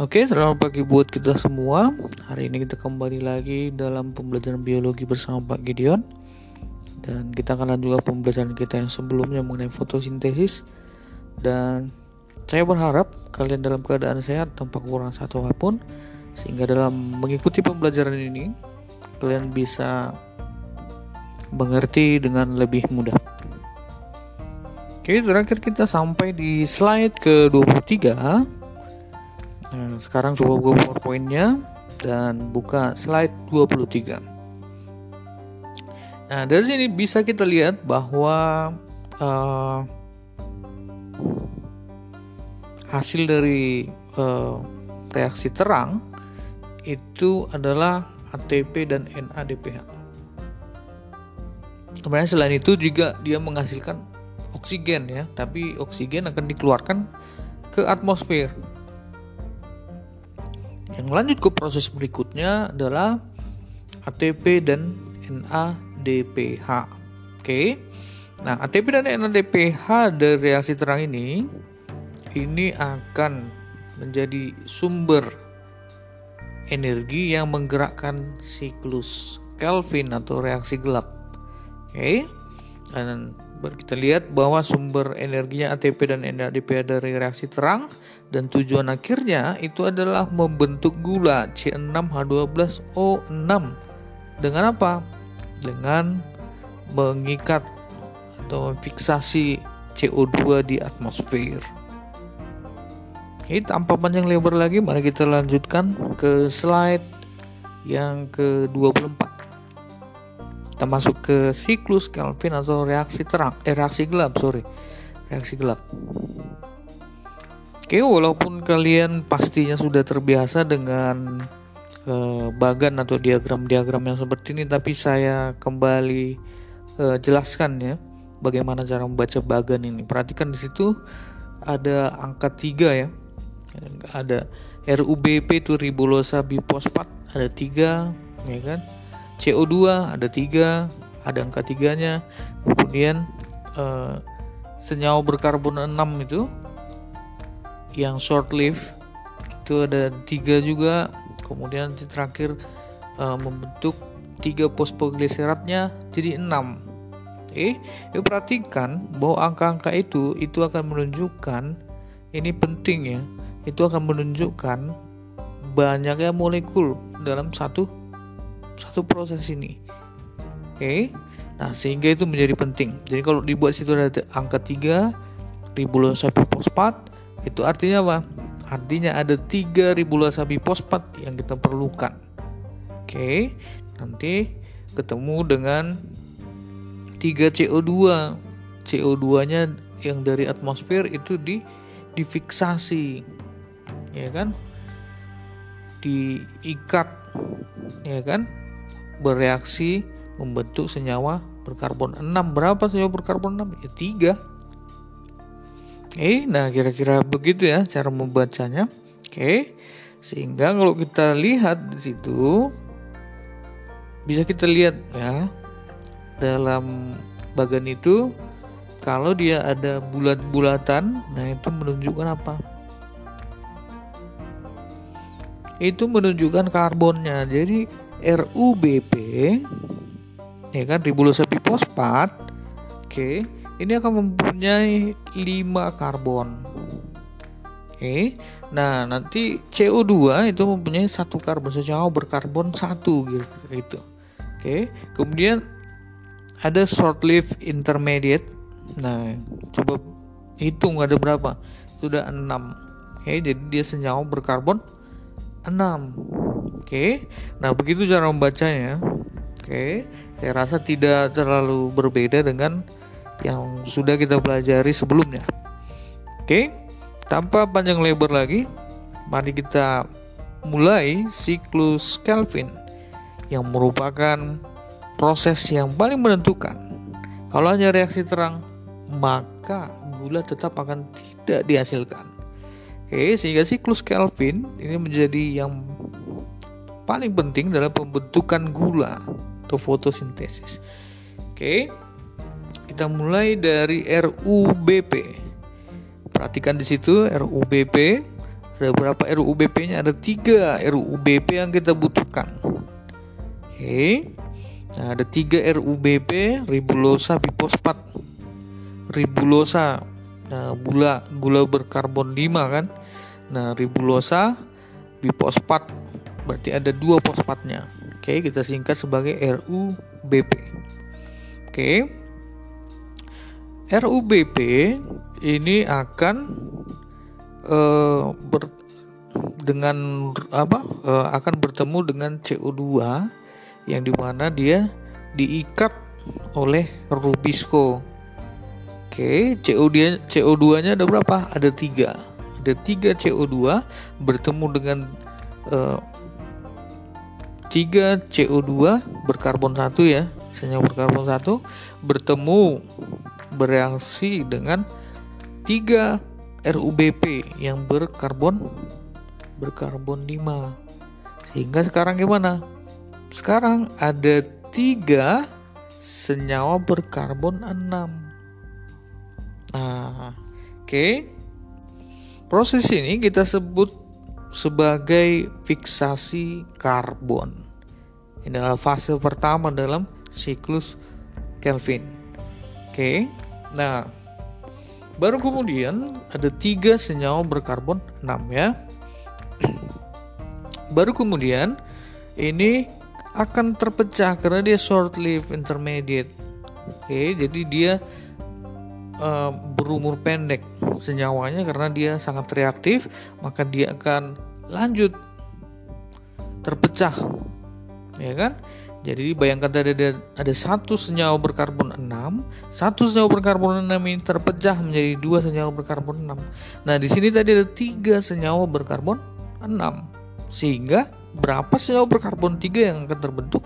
Oke, selamat pagi buat kita semua. Hari ini kita kembali lagi dalam pembelajaran biologi bersama Pak Gideon. Dan kita akan lanjutkan pembelajaran kita yang sebelumnya mengenai fotosintesis. Dan saya berharap kalian dalam keadaan sehat tanpa kurang satu apa pun. Sehingga dalam mengikuti pembelajaran ini, kalian bisa mengerti dengan lebih mudah. Oke, terakhir kita sampai di slide ke-23 Nah, sekarang coba buka PowerPoint-nya dan buka slide 23. Nah, dari sini bisa kita lihat bahwa uh, hasil dari uh, reaksi terang itu adalah ATP dan NADPH. Kemudian selain itu juga dia menghasilkan oksigen ya, tapi oksigen akan dikeluarkan ke atmosfer yang lanjut ke proses berikutnya adalah ATP dan NADPH. Oke. Nah, ATP dan NADPH dari reaksi terang ini ini akan menjadi sumber energi yang menggerakkan siklus Kelvin atau reaksi gelap. Oke. Dan kita lihat bahwa sumber energinya ATP dan NADPH dari reaksi terang dan tujuan akhirnya itu adalah membentuk gula C6H12O6 dengan apa? Dengan mengikat atau memfiksasi CO2 di atmosfer. Ini tanpa panjang lebar lagi, mari kita lanjutkan ke slide yang ke-24 kita masuk ke siklus Kelvin atau reaksi terang eh reaksi gelap sorry reaksi gelap oke walaupun kalian pastinya sudah terbiasa dengan uh, bagan atau diagram-diagram yang seperti ini tapi saya kembali uh, jelaskan ya bagaimana cara membaca bagan ini. Perhatikan di situ ada angka 3 ya. Ada RUBP itu ribulosa bifosfat ada tiga ya kan? CO2 ada tiga ada angka tiganya. Kemudian uh, senyawa berkarbon 6 itu yang short live itu ada tiga juga kemudian terakhir uh, membentuk tiga fosfogliseratnya jadi 6 Eh, eh perhatikan bahwa angka-angka itu itu akan menunjukkan ini penting ya. Itu akan menunjukkan banyaknya molekul dalam satu satu proses ini. Oke. Okay? Nah, sehingga itu menjadi penting. Jadi kalau dibuat situ ada angka 3 ribulosa fosfat, itu artinya apa? Artinya ada 3 ribulosa fosfat yang kita perlukan. Oke. Nanti ketemu dengan 3 CO2. CO2-nya yang dari atmosfer itu di difiksasi. Ya kan? Diikat ya kan? bereaksi membentuk senyawa berkarbon 6 berapa senyawa berkarbon 6 ya 3 oke nah kira-kira begitu ya cara membacanya. Oke sehingga kalau kita lihat di situ bisa kita lihat ya dalam bagian itu kalau dia ada bulat-bulatan nah itu menunjukkan apa? Itu menunjukkan karbonnya. Jadi RUBP ya kan ribulosa bifosfat oke ini akan mempunyai 5 karbon. Oke nah nanti CO2 itu mempunyai satu karbon senyawa berkarbon satu gitu oke kemudian ada short lived intermediate. Nah coba hitung ada berapa? Sudah 6 oke jadi dia senyawa berkarbon 6 Oke, nah begitu cara membacanya. Oke, saya rasa tidak terlalu berbeda dengan yang sudah kita pelajari sebelumnya. Oke, tanpa panjang lebar lagi, mari kita mulai siklus Kelvin yang merupakan proses yang paling menentukan. Kalau hanya reaksi terang, maka gula tetap akan tidak dihasilkan. Oke, sehingga siklus Kelvin ini menjadi yang paling penting dalam pembentukan gula atau fotosintesis. Oke. Kita mulai dari RUBP. Perhatikan di situ RUBP Ada berapa RUBP-nya? Ada tiga RUBP yang kita butuhkan. Oke. Nah, ada tiga RUBP, ribulosa bifosfat. Ribulosa nah, gula gula berkarbon 5 kan. Nah, ribulosa bifosfat berarti ada dua fosfatnya. Oke, kita singkat sebagai RUBP. Oke. RUBP ini akan uh, ber, dengan apa uh, akan bertemu dengan CO2 yang di mana dia diikat oleh Rubisco. Oke, CO2 CO2-nya ada berapa? Ada tiga. Ada tiga CO2 bertemu dengan uh, tiga CO2 berkarbon satu ya, senyawa berkarbon satu bertemu bereaksi dengan tiga RUBP yang berkarbon berkarbon 5 sehingga sekarang gimana? Sekarang ada tiga senyawa berkarbon 6 nah oke. Okay. proses ini kita sebut sebagai fiksasi karbon. Ini adalah fase pertama dalam siklus Kelvin. Oke. okay. Nah, baru kemudian ada tiga senyawa berkarbon 6 ya. baru kemudian ini akan terpecah karena dia short lived intermediate. Oke, jadi dia uh, berumur pendek senyawanya karena dia sangat reaktif, maka dia akan lanjut terpecah. Ya kan? Jadi bayangkan tadi ada, ada satu senyawa berkarbon 6, satu senyawa berkarbon 6 ini terpecah menjadi dua senyawa berkarbon 6. Nah di sini tadi ada tiga senyawa berkarbon 6, sehingga berapa senyawa berkarbon 3 yang akan terbentuk?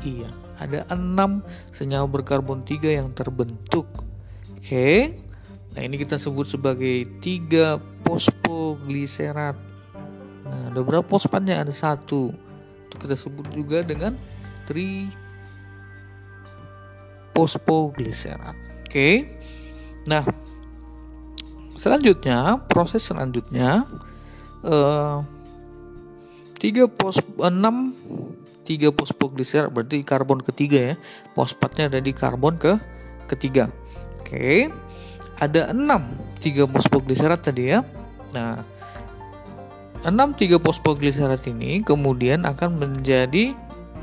Iya, ada 6 senyawa berkarbon 3 yang terbentuk. Oke, nah ini kita sebut sebagai tiga fosfogliserat. Nah ada berapa fosfatnya? Ada satu. Itu kita sebut juga dengan tri fosfogliserat. Oke. Nah, selanjutnya proses selanjutnya eh, tiga pos enam tiga fosfogliserat berarti karbon ketiga ya fosfatnya ada di karbon ke ketiga oke ada enam tiga fosfogliserat tadi ya nah enam tiga fosfogliserat ini kemudian akan menjadi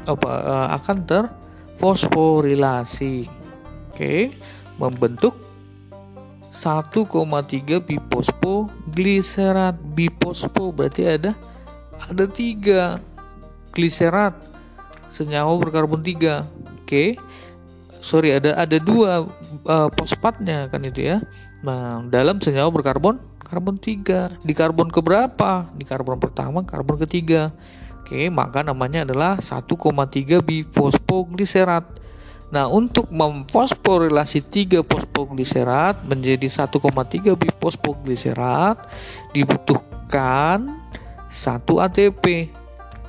apa uh, akan terfosforilasi. Oke, membentuk 1,3 bifosfogliserat. Bifosfo berarti ada ada tiga gliserat senyawa berkarbon 3. Oke. Sorry, ada ada dua uh, fosfatnya kan itu ya. Nah, dalam senyawa berkarbon karbon 3. Di karbon keberapa? Di karbon pertama, karbon ketiga. Oke, maka namanya adalah 1,3 bifosfogliserat. Nah, untuk memfosforilasi 3 fosfogliserat menjadi 1,3 bifosfogliserat dibutuhkan 1 ATP.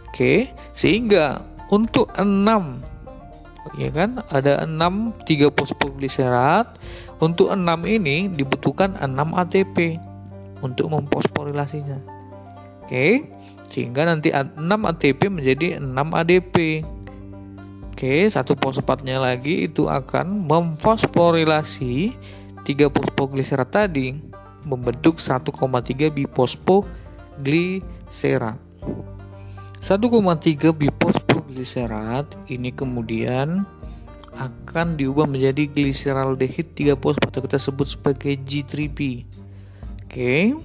Oke, sehingga untuk 6 ya kan ada 6 3 fosfogliserat untuk 6 ini dibutuhkan 6 ATP untuk memfosforilasinya. Oke sehingga nanti 6 ATP menjadi 6 ADP. Oke, satu fosfatnya lagi itu akan memfosforilasi 3 fosfogliserat tadi membentuk 1,3 bifosfogliserat. 1,3 bifosfogliserat ini kemudian akan diubah menjadi gliseraldehid 3 fosfat kita sebut sebagai G3P. Oke.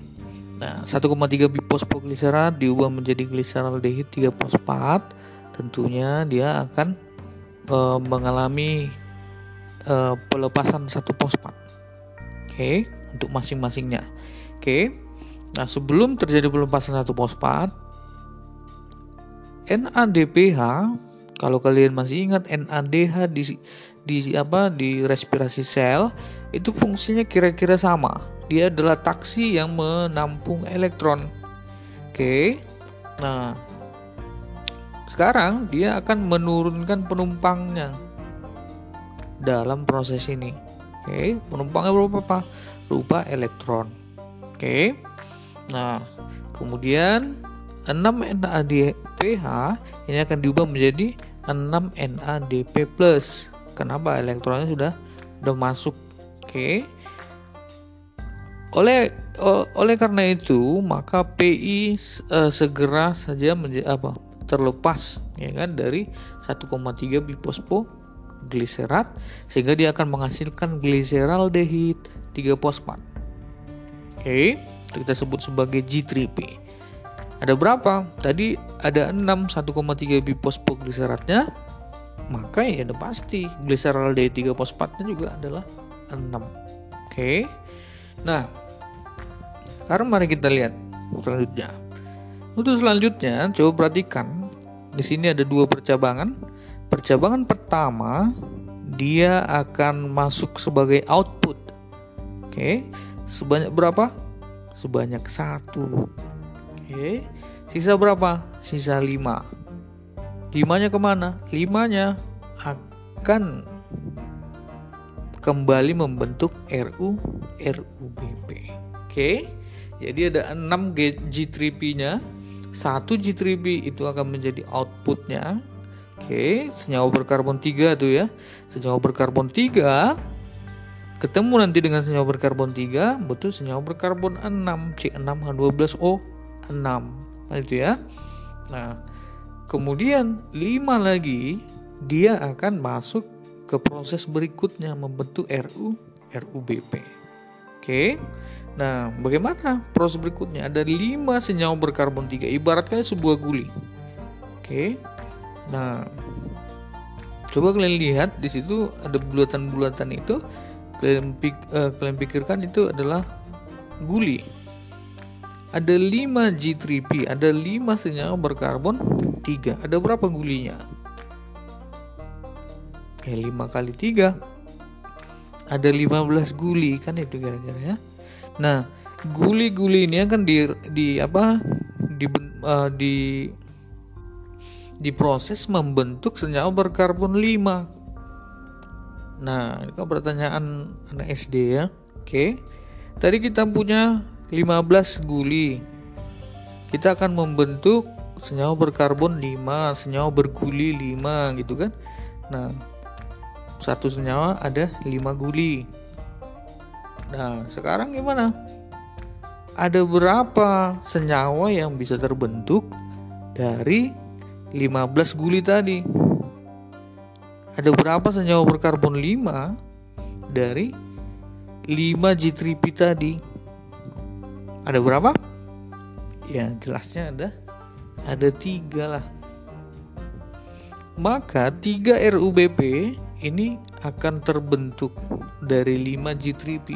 Nah, 1,3 bifosfogliserat diubah menjadi gliseraldehid 3 fosfat. Tentunya dia akan e, mengalami e, pelepasan satu fosfat. Oke, untuk masing-masingnya. Oke. Nah, sebelum terjadi pelepasan satu fosfat, NADPH kalau kalian masih ingat NADH di di apa di respirasi sel itu fungsinya kira-kira sama dia adalah taksi yang menampung elektron. Oke. Nah, sekarang dia akan menurunkan penumpangnya dalam proses ini. Oke, penumpangnya berupa apa? Berupa elektron. Oke. Nah, kemudian 6 NADPH ini akan diubah menjadi 6 NADP+. Kenapa? Elektronnya sudah sudah masuk. Oke. Oleh oleh karena itu, maka PI uh, segera saja menjadi apa? terlepas ya kan dari 1,3 bifosfo gliserat sehingga dia akan menghasilkan gliseraldehid 3 fosfat. Oke, itu kita sebut sebagai G3P. Ada berapa? Tadi ada 6 1,3 bifosfogliseratnya maka ya udah pasti gliseraldehid 3 fosfatnya juga adalah 6. Oke. Nah, sekarang mari kita lihat selanjutnya. Untuk selanjutnya, coba perhatikan. Di sini ada dua percabangan. Percabangan pertama, dia akan masuk sebagai output. Oke, sebanyak berapa? Sebanyak satu. Oke, sisa berapa? Sisa lima. Limanya ke mana? Limanya akan kembali membentuk RU RUBP. Oke. Jadi ada 6 G3P-nya. Satu G3P itu akan menjadi outputnya. Oke, senyawa berkarbon 3 tuh ya. Senyawa berkarbon 3 ketemu nanti dengan senyawa berkarbon 3 betul senyawa berkarbon 6 C6H12O 6 nah itu ya nah kemudian 5 lagi dia akan masuk ke proses berikutnya membentuk RU RUBP oke Nah, bagaimana proses berikutnya? Ada 5 senyawa berkarbon 3, ibaratkan sebuah guli. Oke. Nah, coba kalian lihat di situ ada bulatan-bulatan itu kalian, pik, uh, kalian pikirkan itu adalah guli. Ada 5 G3P, ada 5 senyawa berkarbon 3. Ada berapa gulinya? Ya 5 kali 3 ada 15 guli kan itu kira-kira ya Nah, guli-guli ini akan di di apa? di uh, di diproses membentuk senyawa berkarbon 5. Nah, ini kan pertanyaan anak SD ya. Oke. Tadi kita punya 15 guli. Kita akan membentuk senyawa berkarbon 5, senyawa berguli 5 gitu kan. Nah, satu senyawa ada 5 guli. Nah, sekarang gimana? Ada berapa senyawa yang bisa terbentuk dari 15 guli tadi? Ada berapa senyawa berkarbon 5 dari 5 G3P tadi? Ada berapa? Ya, jelasnya ada ada tiga lah. Maka 3 RUBP ini akan terbentuk dari 5 G3P.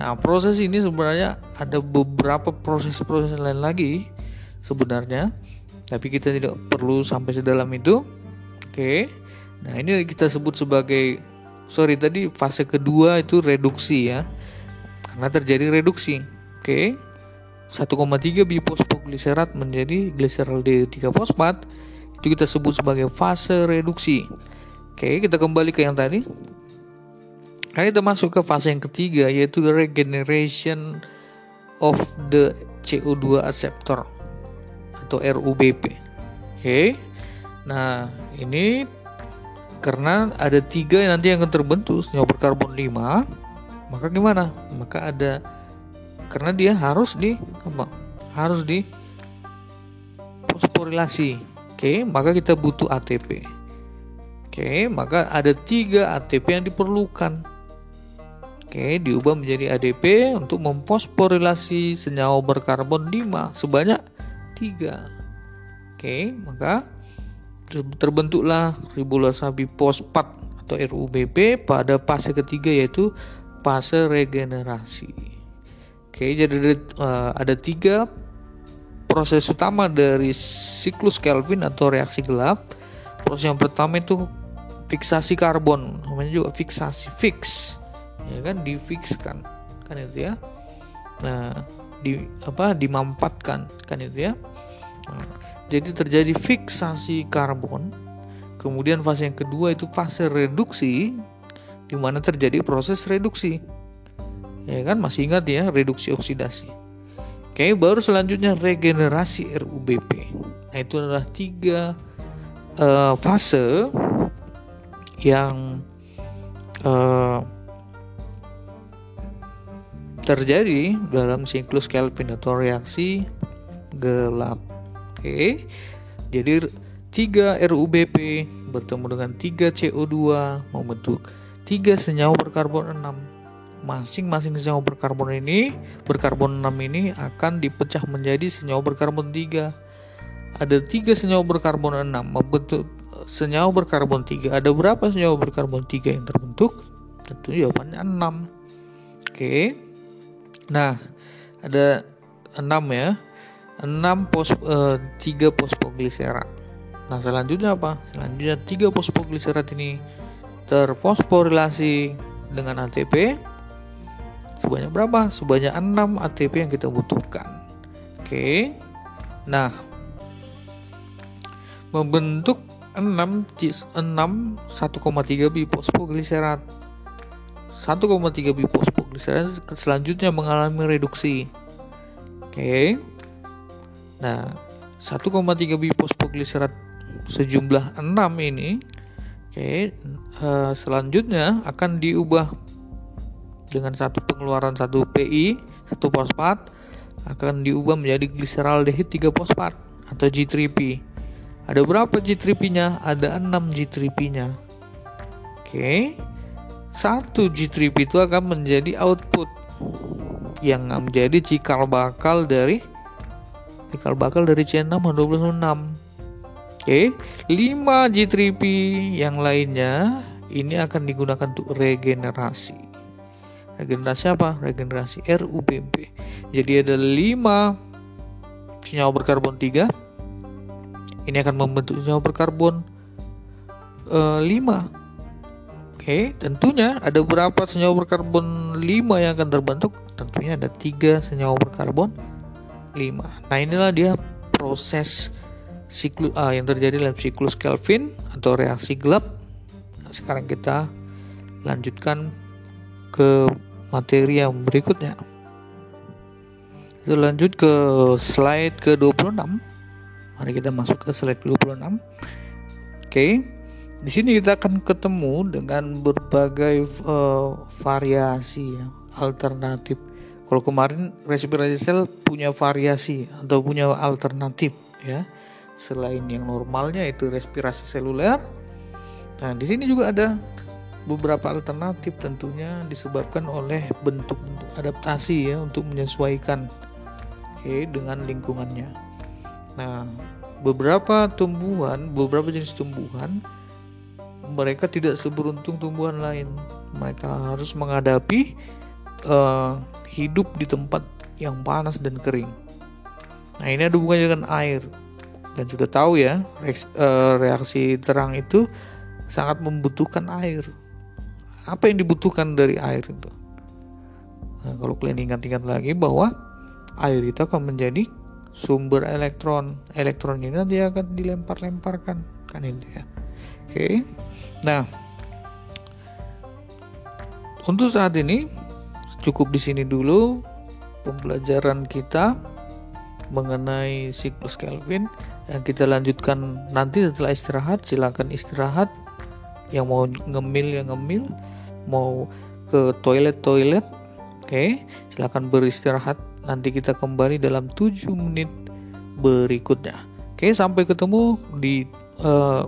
Nah, proses ini sebenarnya ada beberapa proses-proses lain lagi sebenarnya, tapi kita tidak perlu sampai sedalam itu. Oke. Nah, ini kita sebut sebagai sorry tadi fase kedua itu reduksi ya. Karena terjadi reduksi. Oke. 1,3 bifosfogliserat menjadi gliseraldehyde 3 fosfat itu kita sebut sebagai fase reduksi. Oke, kita kembali ke yang tadi. Nah, kita masuk ke fase yang ketiga yaitu regeneration of the CO2 acceptor atau RUBP. Oke. Nah, ini karena ada tiga yang nanti yang akan terbentuk senyawa berkarbon 5 maka gimana maka ada karena dia harus di apa harus di fosforilasi oke maka kita butuh ATP Oke, maka ada tiga ATP yang diperlukan. Oke, diubah menjadi ADP untuk memfosforilasi senyawa berkarbon 5 sebanyak 3. Oke, maka terbentuklah ribulasa bifosfat atau RUBP pada fase ketiga yaitu fase regenerasi. Oke, jadi ada, uh, ada tiga proses utama dari siklus Kelvin atau reaksi gelap. Proses yang pertama itu fiksasi karbon namanya juga fiksasi fix. Ya kan difikskan kan itu ya. Nah di apa dimampatkan kan itu ya. Nah, jadi terjadi fiksasi karbon kemudian fase yang kedua itu fase reduksi di mana terjadi proses reduksi. Ya kan masih ingat ya reduksi oksidasi. Oke, baru selanjutnya regenerasi RUBP. Nah, itu adalah tiga uh, fase yang uh, terjadi dalam siklus Kelvin atau reaksi gelap. Oke. Jadi 3 RUBP bertemu dengan 3 CO2 membentuk 3 senyawa berkarbon 6 masing-masing senyawa berkarbon ini berkarbon 6 ini akan dipecah menjadi senyawa berkarbon 3 ada tiga senyawa berkarbon 6 membentuk senyawa berkarbon 3 ada berapa senyawa berkarbon 3 yang terbentuk? Tentu jawabannya 6 oke. Nah ada 6 ya. 6 pos eh, 3 fosfogliserat nah selanjutnya apa? Selanjutnya 3 fosfogliserat ini terfosforilasi dengan ATP Sebanyak berapa? Sebanyak 6 ATP yang kita butuhkan. Oke. Nah, membentuk 6 6 1,3 bifosfogliserat. 1,3 bifosfogliserat selanjutnya mengalami reduksi. Oke. Nah, 1,3 bifosfogliserat sejumlah 6 ini oke, uh, selanjutnya akan diubah dengan satu pengeluaran satu PI satu fosfat akan diubah menjadi gliseraldehid 3 fosfat atau G3P. Ada berapa G3P-nya? Ada 6 G3P-nya. Oke. Satu G3P itu akan menjadi output yang menjadi cikal bakal dari cikal bakal dari C6 6. Oke, 5 G3P yang lainnya ini akan digunakan untuk regenerasi regenerasi apa regenerasi RUBP jadi ada 5 senyawa berkarbon 3 ini akan membentuk senyawa berkarbon uh, eh, 5 Oke, tentunya ada berapa senyawa berkarbon 5 yang akan terbentuk? Tentunya ada 3 senyawa berkarbon 5. Nah, inilah dia proses siklus uh, yang terjadi dalam siklus Kelvin atau reaksi gelap. Nah, sekarang kita lanjutkan ke materi yang berikutnya. Kita lanjut ke slide ke-26. Mari kita masuk ke slide ke-26. Oke. Di sini kita akan ketemu dengan berbagai uh, variasi ya, alternatif. Kalau kemarin respirasi sel punya variasi atau punya alternatif ya. Selain yang normalnya itu respirasi seluler. Nah, di sini juga ada beberapa alternatif tentunya disebabkan oleh bentuk-bentuk adaptasi ya untuk menyesuaikan okay, dengan lingkungannya. Nah, beberapa tumbuhan, beberapa jenis tumbuhan mereka tidak seberuntung tumbuhan lain. Mereka harus menghadapi uh, hidup di tempat yang panas dan kering. Nah, ini ada hubungannya dengan air. Dan sudah tahu ya, eh, reaksi terang itu sangat membutuhkan air apa yang dibutuhkan dari air itu nah, kalau kalian ingat-ingat lagi bahwa air itu akan menjadi sumber elektron. Elektron ini nanti akan dilempar-lemparkan. Kan ini ya oke. Nah. Untuk saat ini cukup di sini dulu pembelajaran kita mengenai siklus Kelvin. Yang kita lanjutkan nanti setelah istirahat. Silakan istirahat. Yang mau ngemil yang ngemil. Mau ke toilet toilet oke. Okay, silahkan beristirahat nanti kita kembali dalam 7 menit berikutnya. Oke sampai ketemu di uh,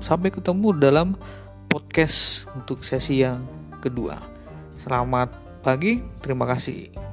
sampai ketemu dalam podcast untuk sesi yang kedua. Selamat pagi terima kasih